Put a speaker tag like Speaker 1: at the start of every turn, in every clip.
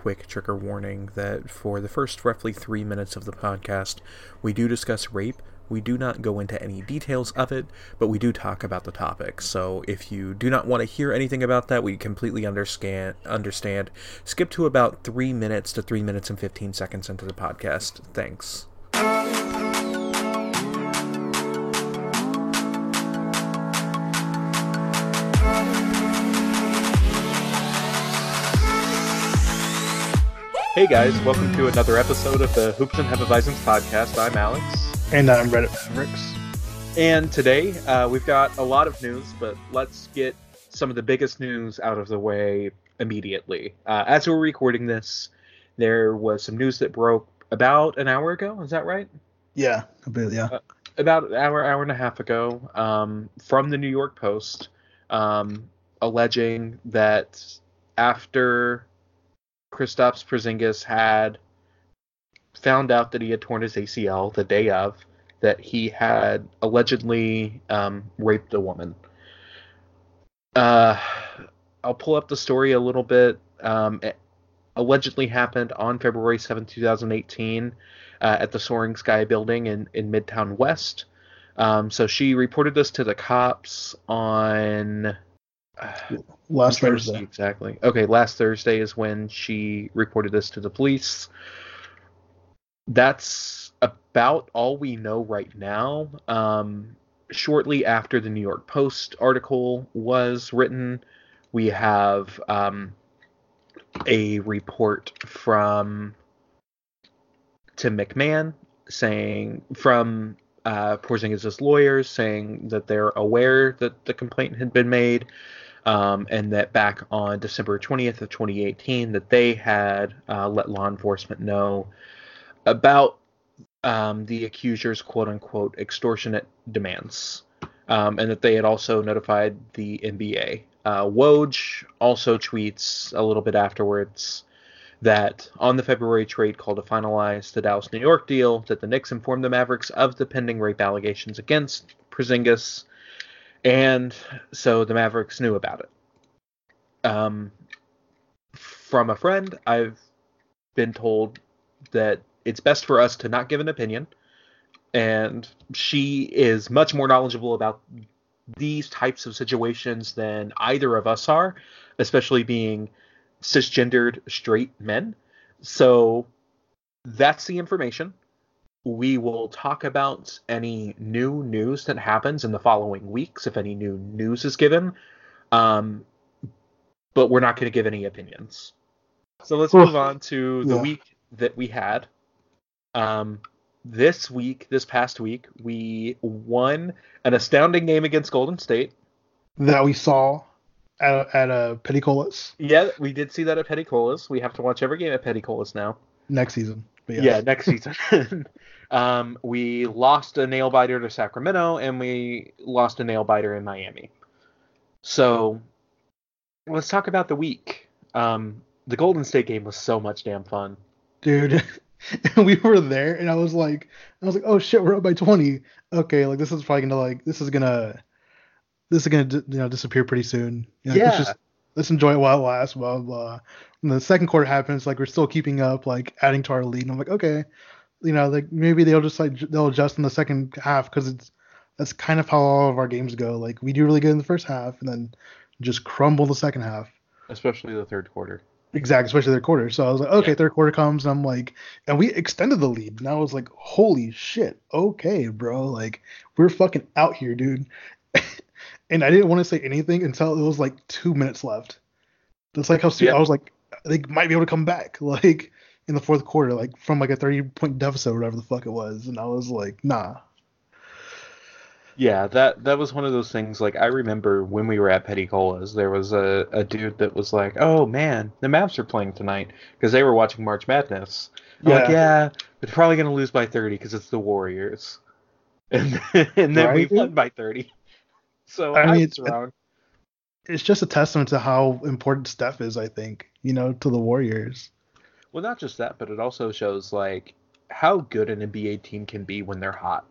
Speaker 1: quick trigger warning that for the first roughly three minutes of the podcast, we do discuss rape. We do not go into any details of it, but we do talk about the topic. So if you do not want to hear anything about that, we completely understand. Understand. Skip to about three minutes to three minutes and fifteen seconds into the podcast. Thanks. Hey guys, welcome to another episode of the Hoops and Hefeweizens podcast. I'm Alex.
Speaker 2: And I'm Reddit Mavericks.
Speaker 1: And today uh, we've got a lot of news, but let's get some of the biggest news out of the way immediately. Uh, as we're recording this, there was some news that broke about an hour ago. Is that right?
Speaker 2: Yeah, a yeah.
Speaker 1: Uh, about an hour, hour and a half ago, um, from the New York Post, um, alleging that after Kristaps Porzingis had found out that he had torn his ACL the day of, that he had allegedly um, raped a woman. Uh, I'll pull up the story a little bit. Um, it allegedly happened on February 7, 2018, uh, at the Soaring Sky building in, in Midtown West. Um, so she reported this to the cops on
Speaker 2: last Thursday.
Speaker 1: Exactly. Okay, last Thursday is when she reported this to the police. That's about all we know right now. Um, shortly after the New York Post article was written, we have um, a report from Tim McMahon saying from uh, Porzingis' lawyers saying that they're aware that the complaint had been made um, and that back on December 20th of 2018 that they had uh, let law enforcement know about um, the accuser's quote unquote extortionate demands, um, and that they had also notified the NBA. Uh, Woj also tweets a little bit afterwards that on the February trade call to finalize the Dallas New York deal, that the Knicks informed the Mavericks of the pending rape allegations against Porzingis and so the Mavericks knew about it. Um, from a friend, I've been told that it's best for us to not give an opinion, and she is much more knowledgeable about these types of situations than either of us are, especially being cisgendered straight men. So that's the information we will talk about any new news that happens in the following weeks if any new news is given um, but we're not going to give any opinions so let's move on to the yeah. week that we had um, this week this past week we won an astounding game against golden state
Speaker 2: that we saw at, at uh, Peticolas.
Speaker 1: Yeah, we did see that at Peticolas. We have to watch every game at Peticolas now.
Speaker 2: Next season.
Speaker 1: Yes. Yeah, next season. Um, we lost a nail biter to Sacramento, and we lost a nail biter in Miami. So let's talk about the week. Um, the Golden State game was so much damn fun,
Speaker 2: dude. we were there, and I was like, I was like, oh shit, we're up by twenty. Okay, like this is probably gonna like this is gonna this is gonna you know disappear pretty soon. You know,
Speaker 1: yeah.
Speaker 2: Let's, just, let's enjoy it while it lasts. Blah blah. When the second quarter happens, like we're still keeping up, like adding to our lead. And I'm like, okay, you know, like maybe they'll just like they'll adjust in the second half because it's that's kind of how all of our games go. Like we do really good in the first half and then just crumble the second half.
Speaker 1: Especially the third quarter.
Speaker 2: Exactly, especially the quarter. So I was like, okay, yeah. third quarter comes, and I'm like, and we extended the lead, and I was like, holy shit, okay, bro, like we're fucking out here, dude. and I didn't want to say anything until it was like two minutes left. That's like how yeah. I was like, they might be able to come back, like in the fourth quarter, like from like a 30 point deficit or whatever the fuck it was. And I was like, nah.
Speaker 1: Yeah, that that was one of those things. Like I remember when we were at Peticolas, there was a, a dude that was like, "Oh man, the Mavs are playing tonight," because they were watching March Madness. I'm like,
Speaker 2: Yeah.
Speaker 1: yeah, they're probably gonna lose by 30 because it's the Warriors, and then, and then we won by 30. So
Speaker 2: I mean, it's-
Speaker 1: wrong.
Speaker 2: It's just a testament to how important Steph is, I think, you know, to the Warriors.
Speaker 1: Well, not just that, but it also shows like how good an NBA team can be when they're hot.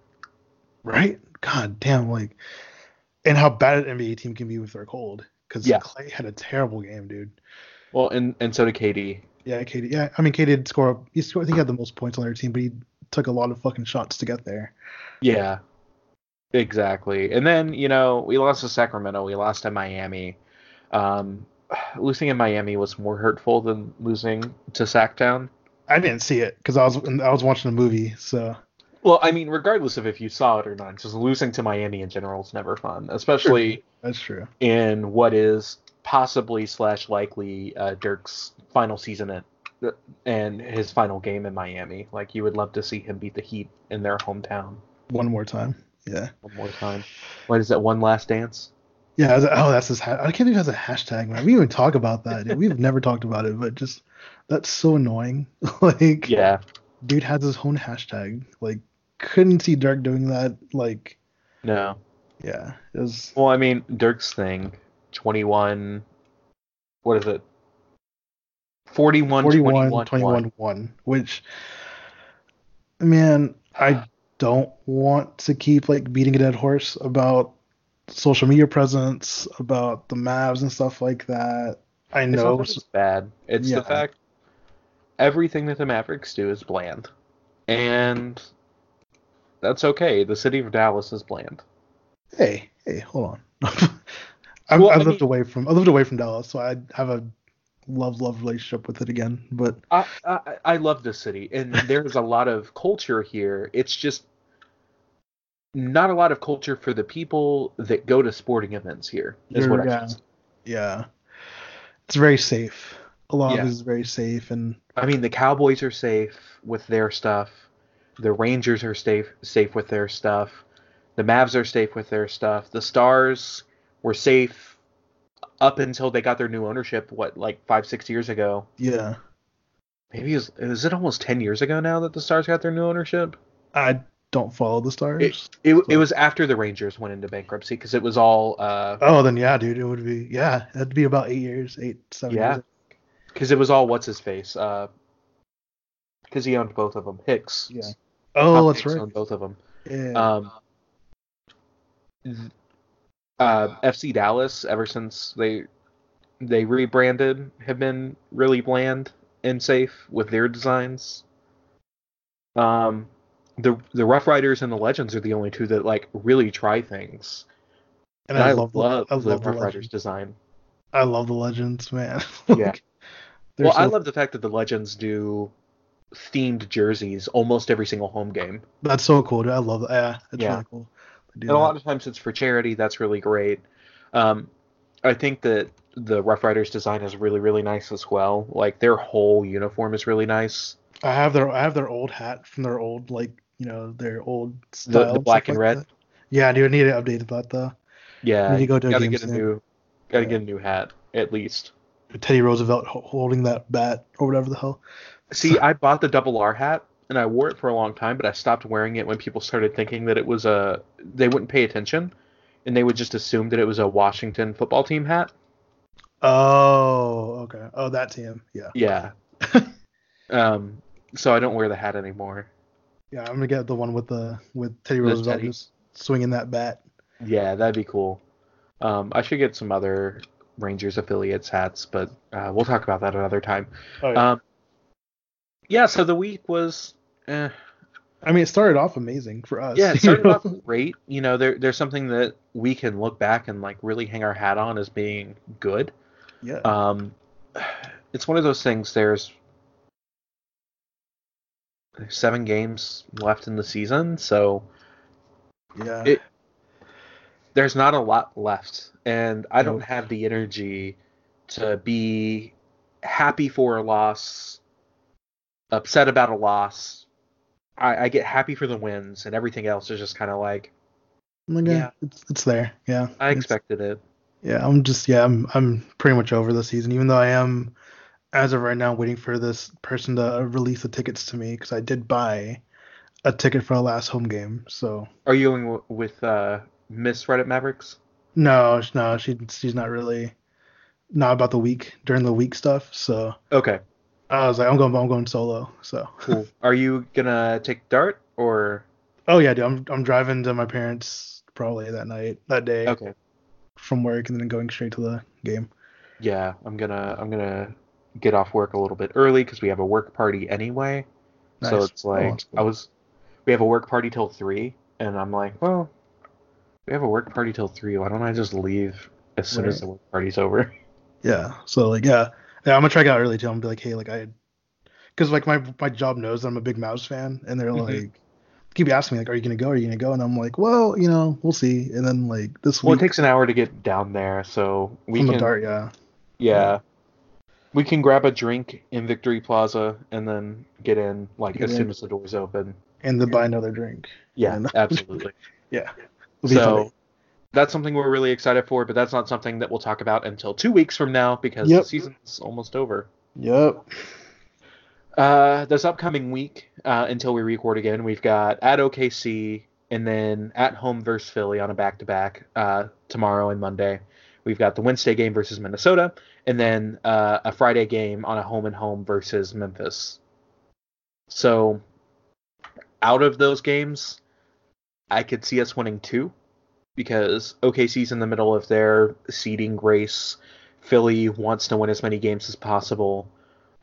Speaker 2: Right? God damn, like, and how bad an NBA team can be if they're cold. Because
Speaker 1: Yeah.
Speaker 2: Clay had a terrible game, dude.
Speaker 1: Well, and and so did KD.
Speaker 2: Yeah, KD. Yeah, I mean, KD did score. He scored, I think he had the most points on their team, but he took a lot of fucking shots to get there.
Speaker 1: Yeah, exactly. And then you know we lost to Sacramento. We lost to Miami. Um, losing in Miami was more hurtful than losing to Sacktown.
Speaker 2: I didn't see it because I was I was watching a movie. So
Speaker 1: Well, I mean, regardless of if you saw it or not, just losing to Miami in general is never fun, especially
Speaker 2: that's true.
Speaker 1: in what is possibly slash likely uh, Dirk's final season at and his final game in Miami. Like you would love to see him beat the Heat in their hometown
Speaker 2: One more time. Yeah.
Speaker 1: one more time. What is that? One last dance?
Speaker 2: Yeah. Like, oh, that's his. Ha- I can't believe has a hashtag, man. We even talk about that. We've never talked about it, but just that's so annoying. like,
Speaker 1: Yeah.
Speaker 2: dude has his own hashtag. Like, couldn't see Dirk doing that. Like,
Speaker 1: No.
Speaker 2: yeah, it was.
Speaker 1: Well, I mean, Dirk's thing, 21. What is it? 41,
Speaker 2: 41
Speaker 1: 21,
Speaker 2: 21 1 which man i don't want to keep like beating a dead horse about social media presence about the Mavs and stuff like that i know
Speaker 1: that it's bad. It's
Speaker 2: Yeah.
Speaker 1: the fact everything that the Mavericks do is bland. And that's okay. The city of Dallas is bland.
Speaker 2: hey hey hold on I've,
Speaker 1: Well, I
Speaker 2: lived
Speaker 1: mean-
Speaker 2: away from i lived away from dallas so i have a love love relationship with it again but
Speaker 1: I, I I love this city, and there's a lot of culture here. It's just not a lot of culture for the people that go to sporting events here. Is what I
Speaker 2: Yeah.
Speaker 1: should say.
Speaker 2: yeah it's very safe a lot
Speaker 1: Yeah.
Speaker 2: of it is very safe and
Speaker 1: I mean, the Cowboys are safe with their stuff. The Rangers are safe safe with their stuff. The Mavs are safe with their stuff. The Stars were safe up until they got their new ownership. What, like five, six years ago?
Speaker 2: yeah
Speaker 1: Maybe was, is it almost ten years ago now that the Stars got their new ownership?
Speaker 2: i don't follow the stars
Speaker 1: It
Speaker 2: So-
Speaker 1: it was after the Rangers went into bankruptcy because it was all uh
Speaker 2: Oh, then yeah, dude, it would be yeah, it'd be about eight years, eight, seven
Speaker 1: Yeah. because it was all what's his face uh because he owned both of them. Hicks.
Speaker 2: Yeah. Oh,
Speaker 1: Tom
Speaker 2: that's
Speaker 1: Hicks
Speaker 2: right.
Speaker 1: Both of them.
Speaker 2: Yeah.
Speaker 1: Um, uh, FC Dallas, ever since they they rebranded, have been really bland and safe with their designs. Um, the the Rough Riders and the Legends are the only two that like really try things.
Speaker 2: and
Speaker 1: And
Speaker 2: I, love, the, I love the
Speaker 1: Rough Riders design.
Speaker 2: I love the legends, man.
Speaker 1: Yeah. Well, I love the fact that the Legends do themed jerseys almost every single home game.
Speaker 2: That's so cool, dude. I love that. Yeah, it's
Speaker 1: Yeah.
Speaker 2: really cool.
Speaker 1: and a lot of times it's for charity. That's really great. Um, I think that the Rough Riders design is really, really nice as well. Like their whole uniform is really nice.
Speaker 2: I have their I have their old hat from their old like you know their old style.
Speaker 1: the black and
Speaker 2: like
Speaker 1: red.
Speaker 2: that. Yeah, dude, I need to update that though.
Speaker 1: Yeah,
Speaker 2: Need to go to
Speaker 1: gotta get a new, gotta
Speaker 2: Yeah.
Speaker 1: get a new hat at least.
Speaker 2: Teddy Roosevelt holding that bat or whatever the hell.
Speaker 1: See, I bought the double R hat and I wore it for a long time, but I stopped wearing it when people started thinking that it was a. They wouldn't pay attention, and they would just assume that it was a Washington football team hat.
Speaker 2: Oh, okay. Oh, that team. Yeah.
Speaker 1: Yeah. um. So I don't wear the hat anymore.
Speaker 2: Yeah, I'm gonna get the one with the with Teddy
Speaker 1: The
Speaker 2: Roosevelt
Speaker 1: Teddy.
Speaker 2: just swinging that bat.
Speaker 1: Yeah, that'd be cool. Um, I should get some other Rangers affiliates hats, but uh, we'll talk about that another time.
Speaker 2: Oh, yeah.
Speaker 1: Um, yeah, so the week was, eh,
Speaker 2: I mean, it started off amazing for us.
Speaker 1: yeah, it started off great. You know, there, there's something that we can look back and like really hang our hat on as being good.
Speaker 2: yeah.
Speaker 1: Um, it's one of those things. There's there's seven games left in the season, so
Speaker 2: yeah.
Speaker 1: it- there's not a lot left, and I don't have the energy to be happy for a loss, upset about a loss. I, I get happy for the wins, and everything else is just kind of like
Speaker 2: yeah, it's it's there. Yeah.
Speaker 1: I
Speaker 2: It's-
Speaker 1: expected it.
Speaker 2: Yeah, I'm just yeah, I'm I'm pretty much over the season, even though I am as of right now, waiting for this person to release the tickets to me because I did buy a ticket for the last home game. So
Speaker 1: Are you going w- with uh, Miss Reddit Mavericks?
Speaker 2: no, no, she she's not really not about the week during the week stuff. So
Speaker 1: Okay,
Speaker 2: I was like, I'm going, I'm going solo. So
Speaker 1: cool. Are you gonna take DART or?
Speaker 2: oh yeah, dude, I'm I'm driving to my parents probably that night that day
Speaker 1: Okay.
Speaker 2: from work and then going straight to the game.
Speaker 1: Yeah, I'm gonna I'm gonna get off work a little bit early because we have a work party anyway. So it's
Speaker 2: Oh,
Speaker 1: like
Speaker 2: that's cool.
Speaker 1: I was, we have a work party till three, and I'm like, well, we have a work party till three. Why don't I just leave as soon as the work party's over?
Speaker 2: Yeah. So like yeah, yeah I'm gonna try it out early too. I'm gonna be like, hey, like I, because like my my job knows that I'm a big Mouse fan, and they're
Speaker 1: Mhm.
Speaker 2: like, keep asking me like, are you gonna go? Are you gonna go? And I'm like, well, you know, we'll see. And then like this
Speaker 1: Well, it takes an hour to get down there, so we
Speaker 2: from
Speaker 1: can,
Speaker 2: the DART, yeah,
Speaker 1: yeah, we can grab a drink in Victory Plaza and then get in like
Speaker 2: Get
Speaker 1: as
Speaker 2: in.
Speaker 1: soon as the doors open.
Speaker 2: and then buy another drink.
Speaker 1: Yeah,
Speaker 2: And-
Speaker 1: absolutely.
Speaker 2: Yeah. It'll
Speaker 1: So that's something we're really excited for, but that's not something that we'll talk about until two weeks from now because
Speaker 2: Yep.
Speaker 1: the season's almost over.
Speaker 2: Yep.
Speaker 1: Uh, this upcoming week, uh, until we record again, we've got at OKC and then at home versus Philly on a back to back tomorrow and Monday. We've got the Wednesday game versus Minnesota, and then uh, a Friday game on a home and home versus Memphis. So, out of those games, I could see us winning two because OKC's in the middle of their seeding race. Philly wants to win as many games as possible.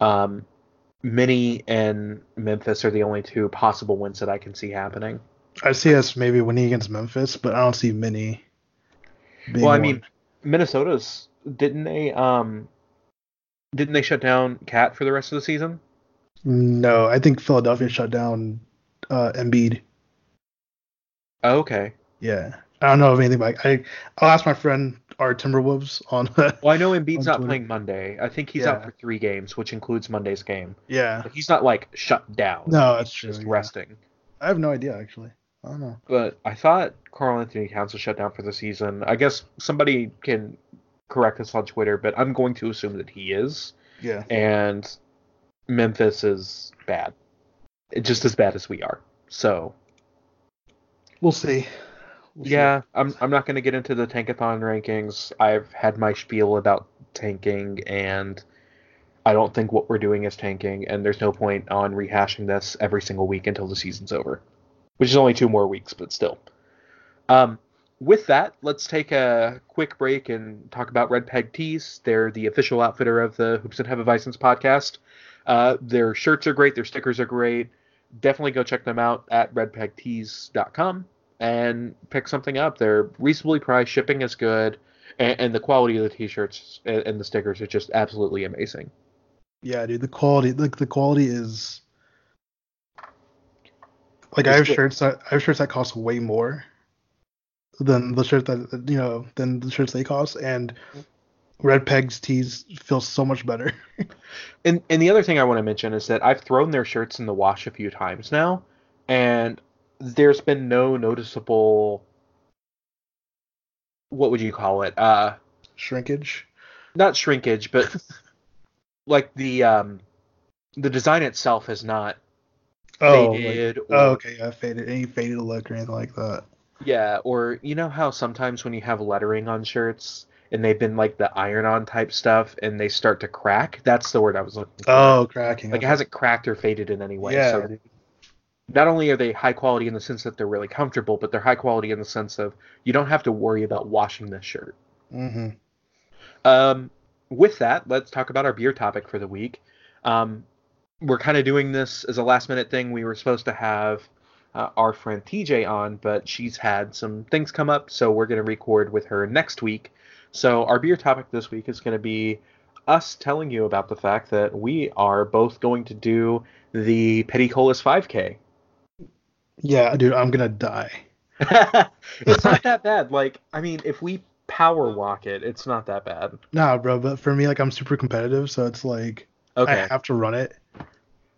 Speaker 1: Um, Minnie and Memphis are the only two possible wins that I can see happening.
Speaker 2: I see us maybe winning against Memphis, but I don't see Mini.
Speaker 1: Well, I
Speaker 2: one.
Speaker 1: mean, Minnesota's didn't they um didn't they shut down KAT for the rest of the season?
Speaker 2: no, I think Philadelphia shut down uh, Embiid.
Speaker 1: Oh, okay.
Speaker 2: Yeah, I don't know of anything about. I I'll ask my friend our Timberwolves on.
Speaker 1: Well, I know Embiid's not playing Monday. I think he's out for three games, which includes Monday's game.
Speaker 2: yeah,
Speaker 1: But he's not like shut down.
Speaker 2: No, that's true,
Speaker 1: Just
Speaker 2: yeah.
Speaker 1: resting.
Speaker 2: I have no idea actually. I don't know.
Speaker 1: But I thought Karl Anthony Towns was shut down for the season. I guess somebody can correct us on Twitter, but I'm going to assume that he is.
Speaker 2: Yeah,
Speaker 1: and Memphis is bad, just as bad as we are. So
Speaker 2: we'll see. We'll see.
Speaker 1: yeah, I'm I'm not going to get into the tankathon rankings. I've had my spiel about tanking, and I don't think what we're doing is tanking, and there's no point on rehashing this every single week until the season's over, which is only two more weeks, but still. Um, with that, let's take a quick break and talk about Red Peg Tees. They're the official outfitter of the Hoops and Heavy Hefeweizen's podcast. Uh, their shirts are great. Their stickers are great. Definitely go check them out at redpegtees.com and pick something up. They're reasonably priced. Shipping is good. And, and the quality of the t-shirts and, and the stickers are just absolutely amazing.
Speaker 2: Yeah, dude, the quality, like the quality is. Like I have
Speaker 1: good.
Speaker 2: shirts that I have shirts that cost way more than the shirt that you know than the shirts they cost, and Red Pegs tees feel so much better.
Speaker 1: And and the other thing I want to mention is that I've thrown their shirts in the wash a few times now, and there's been no noticeable what would you call it? Uh
Speaker 2: Shrinkage.
Speaker 1: not shrinkage, but like the um the design itself has not
Speaker 2: Oh, like-
Speaker 1: faded or
Speaker 2: oh, okay, yeah, faded, any faded look or anything like that.
Speaker 1: Yeah, or you know how sometimes when you have lettering on shirts and they've been like the iron on type stuff and they start to crack, that's the word I was looking for.
Speaker 2: Oh, cracking.
Speaker 1: like it hasn't cracked or faded in any way.
Speaker 2: Yeah,
Speaker 1: so not only are they high quality in the sense that they're really comfortable, but they're high quality in the sense of you don't have to worry about washing this shirt.
Speaker 2: hmm
Speaker 1: Um, with that, let's talk about our beer topic for the week. Um, we're kind of doing this as a last minute thing. We were supposed to have uh, our friend TJ on, but she's had some things come up, so we're going to record with her next week. So our beer topic this week is going to be us telling you about the fact that we are both going to do the Peticolas 5K.
Speaker 2: Yeah, dude, I'm gonna die.
Speaker 1: it's not that bad. Like, I mean, if we power walk it, it's not that bad.
Speaker 2: Nah, bro, but for me, like, I'm super competitive, so it's like
Speaker 1: Okay.
Speaker 2: I have to run it.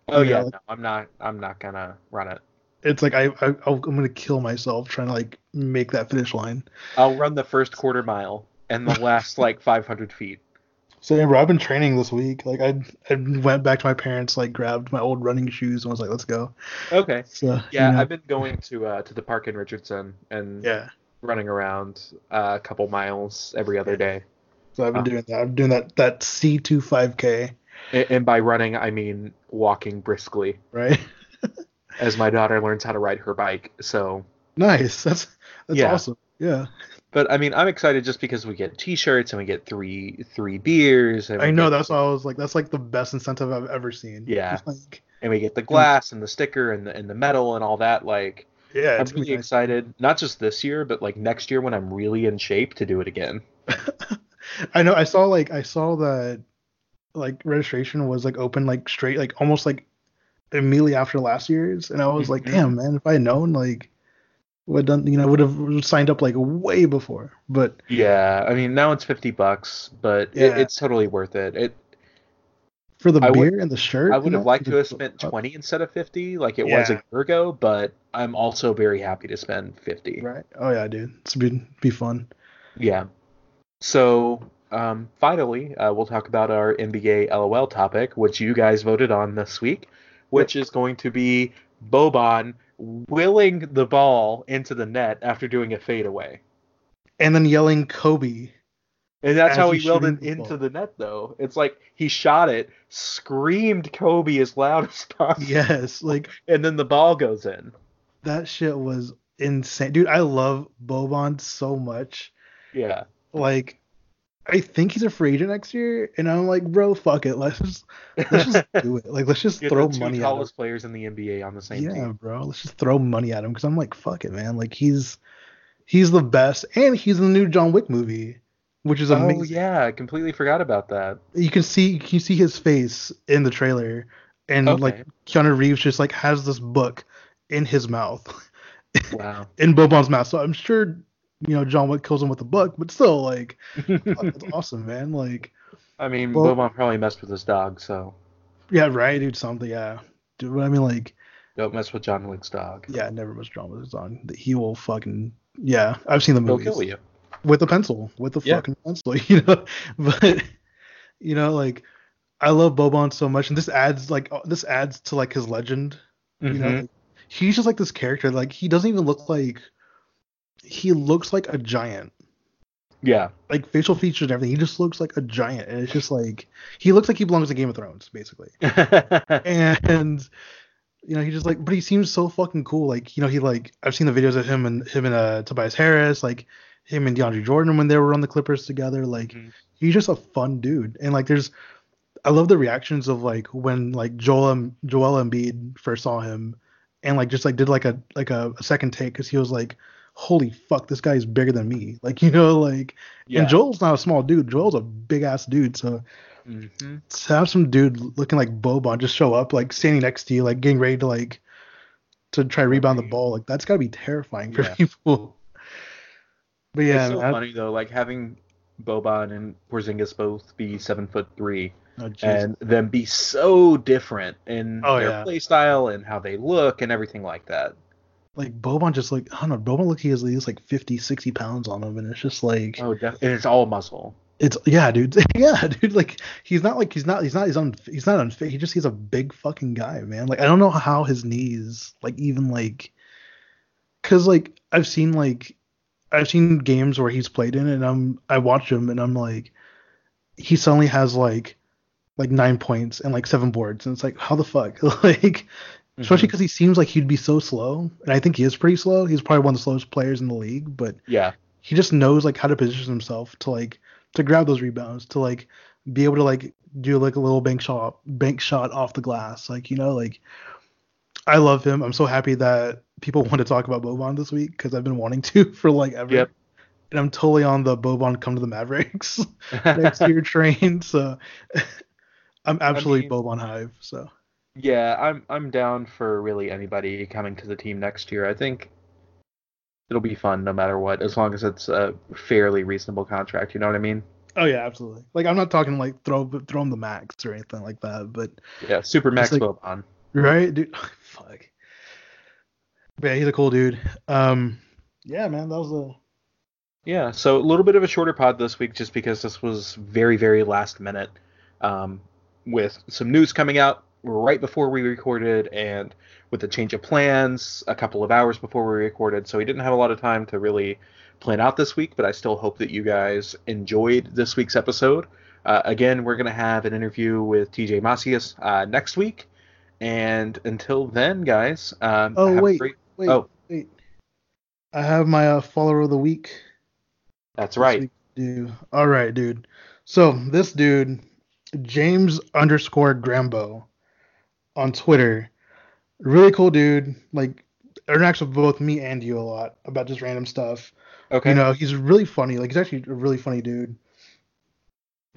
Speaker 1: Oh
Speaker 2: Yeah, like-
Speaker 1: no, I'm not. I'm not gonna run it.
Speaker 2: It's like I, I I'm gonna kill myself trying to like make that finish line.
Speaker 1: I'll run the first quarter mile and the last like 500 feet.
Speaker 2: So yeah, bro, I've been training this week. Like I, I went back to my parents, like grabbed my old running shoes and was like, let's go.
Speaker 1: Okay.
Speaker 2: So
Speaker 1: Yeah,
Speaker 2: you know,
Speaker 1: I've been going to uh, to the park in Richardson and
Speaker 2: yeah.
Speaker 1: running around uh, a couple miles every other day.
Speaker 2: So I've been
Speaker 1: Oh.
Speaker 2: doing that. I'm doing that that C two five K,
Speaker 1: And by running, I mean walking briskly
Speaker 2: right?
Speaker 1: as my daughter learns how to ride her bike. So,
Speaker 2: nice. That's that's
Speaker 1: Yeah.
Speaker 2: awesome. Yeah.
Speaker 1: but I mean, I'm excited just because we get T-shirts and we get three three beers. And
Speaker 2: I know
Speaker 1: get-
Speaker 2: that's why I was like, that's like the best incentive I've ever seen.
Speaker 1: Yeah.
Speaker 2: Like,
Speaker 1: and we get the glass and the sticker and the and the metal and all that. Like,
Speaker 2: yeah.
Speaker 1: I'm really
Speaker 2: be nice.
Speaker 1: excited. Not just this year, but like next year when I'm really in shape to do it again.
Speaker 2: I know. I saw like I saw that like registration was like open like straight like almost like immediately after last year's, and I was like,
Speaker 1: Mhm.
Speaker 2: damn man, if I had known like would done you know would have signed up like way before. But
Speaker 1: Yeah, I mean now it's fifty bucks, but it, it's totally worth it. It
Speaker 2: for the
Speaker 1: I would-
Speaker 2: beer and the shirt,
Speaker 1: I would have liked to have spent twenty instead of fifty, like it was a
Speaker 2: Yeah.
Speaker 1: year ago. But I'm also very happy to spend fifty.
Speaker 2: Right. Oh yeah, dude. It's be be fun.
Speaker 1: Yeah. So um, finally, uh, we'll talk about our NBA LOL topic, which you guys voted on this week, which is going to be Boban willing the ball into the net after doing a fadeaway.
Speaker 2: And then yelling Kobe.
Speaker 1: And that's how he willed it into the net, though. It's like he shot it, screamed Kobe as loud as possible,
Speaker 2: Yes, like
Speaker 1: and then the ball goes in.
Speaker 2: that shit was insane, dude. I love Boban so much.
Speaker 1: Yeah.
Speaker 2: Like, I think he's a free agent next year, and I'm like, bro, fuck it. Let's just let's just do it. Like, let's just
Speaker 1: Get
Speaker 2: throw
Speaker 1: the two
Speaker 2: money at him.
Speaker 1: tallest players in the NBA on the same
Speaker 2: Yeah,
Speaker 1: team.
Speaker 2: bro. Let's just throw money at him because I'm like, fuck it, man. Like he's he's the best, and he's in the new John Wick movie, which is
Speaker 1: oh,
Speaker 2: amazing.
Speaker 1: Oh yeah, I completely forgot about that.
Speaker 2: You can see you can see his face in the trailer, and
Speaker 1: Okay.
Speaker 2: like Keanu Reeves just like has this book in his mouth,
Speaker 1: Wow.
Speaker 2: in Boban's mouth. So I'm sure you know John Wick kills him with the book, but still, like, fuck, it's awesome, man. Like,
Speaker 1: I mean,
Speaker 2: Well-
Speaker 1: Boban probably messed with his dog, so
Speaker 2: yeah, right, dude. Something, yeah. Dude, but I mean, like,
Speaker 1: don't mess with John Wick's dog.
Speaker 2: yeah, never much John Wick dog. He will fucking, yeah. I've seen the
Speaker 1: He'll kill you.
Speaker 2: with a pencil, with a
Speaker 1: Yeah.
Speaker 2: fucking pencil, you know. But you know, like I love Boban so much, and this adds like uh, this adds to like his legend. You know,
Speaker 1: Mhm.
Speaker 2: like, he's just like this character. Like he doesn't even look like he looks like a giant.
Speaker 1: Yeah.
Speaker 2: Like facial features and everything, he just looks like a giant, and it's just like he looks like he belongs to Game of Thrones, basically. And you know, he just like, but he seems so fucking cool. Like, you know, he like I've seen the videos of him and him and uh Tobias Harris, like him and DeAndre Jordan when they were on the Clippers together. Like,
Speaker 1: Mhm.
Speaker 2: he's just a fun dude. And like, there's, I love the reactions of like when like Joel Joel Embiid first saw him, and like just like did like a like a, a second take because he was like, holy fuck, this guy is bigger than me. Like, you know, like,
Speaker 1: yeah.
Speaker 2: and Joel's not a small dude. Joel's a big ass dude. So
Speaker 1: Mhm.
Speaker 2: to have some dude looking like Boban just show up, like standing next to you, like getting ready to like to try to rebound the ball, like that's gotta be terrifying for
Speaker 1: Yeah.
Speaker 2: people. But yeah,
Speaker 1: it's so funny though, like having Boban and Porzingis both be seven foot three.
Speaker 2: jeez.
Speaker 1: and them be so different in
Speaker 2: Oh,
Speaker 1: their
Speaker 2: yeah.
Speaker 1: play style and how they look and everything like that.
Speaker 2: Like Boban just like I don't know, Boban looks he has, he has like 50, 60 pounds on him, and it's just like
Speaker 1: Oh, def- and it's all muscle.
Speaker 2: it's yeah, dude, yeah, dude. Like he's not like he's not he's not he's un he's not unfit. He just he's a big fucking guy, man. Like I don't know how his knees like even like, cause like I've seen like I've seen games where he's played in, and I'm I watch him and I'm like, he suddenly has like like nine points and like seven boards, and it's like how the fuck like. Especially
Speaker 1: mm-hmm.
Speaker 2: because he seems like he'd be so slow, and I think he is pretty slow. He's probably one of the slowest players in the league, but
Speaker 1: Yeah.
Speaker 2: he just knows like how to position himself to like to grab those rebounds, to like be able to like do like a little bank shot, bank shot off the glass. Like you know, like I love him. I'm so happy that people want to talk about Boban this week because I've been wanting to for like ever.
Speaker 1: Yep.
Speaker 2: And I'm totally on the Boban come to the Mavericks next year train. So I'm absolutely
Speaker 1: mean-
Speaker 2: Boban hive. So
Speaker 1: Yeah, I'm I'm down for really anybody coming to the team next year. I think it'll be fun no matter what, as long as it's a fairly reasonable contract. You know what I mean?
Speaker 2: oh yeah, absolutely. Like I'm not talking like throw throw him the max or anything like that, but
Speaker 1: Yeah, super max
Speaker 2: like-
Speaker 1: Boban.
Speaker 2: Right, dude. Fuck. But yeah, he's a cool dude. Um, yeah, man, that was a
Speaker 1: Yeah, so a little bit of a shorter pod this week just because this was very, very last minute um, with some news coming out right before we recorded and with the change of plans a couple of hours before we recorded. So we didn't have a lot of time to really plan out this week, but I still hope that you guys enjoyed this week's episode. Uh, again, we're going to have an interview with TJ Macias uh, next week. And until then, guys. Um,
Speaker 2: oh, wait, great... wait, oh. wait. I have my uh, follower of the week.
Speaker 1: That's right.
Speaker 2: Dude. All right, dude. So this dude, James underscore Grambo on Twitter, really cool dude. Like interacts with both me and you a lot about just random stuff. Okay. You know, he's really funny. Like he's actually a really funny dude.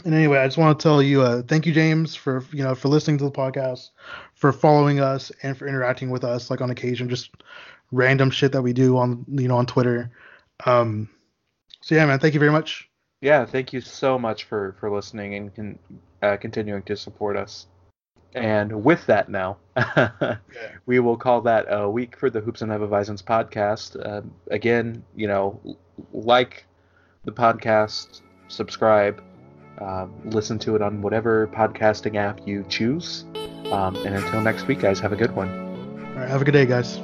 Speaker 2: And anyway, I just want to tell you, uh, thank you, James, for you know for listening to the podcast, for following us, and for interacting with us like on occasion, just random shit that we do on you know on Twitter. Um, so yeah, man, thank you very much.
Speaker 1: Yeah, thank you so much for for listening and con- uh, continuing to support us. And with that, now yeah. we will call that a week for the Hoops and Hefeweizens podcast. Uh, again, you know, like the podcast, subscribe, uh, listen to it on whatever podcasting app you choose. Um, and until next week, guys, have a good one.
Speaker 2: All right, have a good day, guys.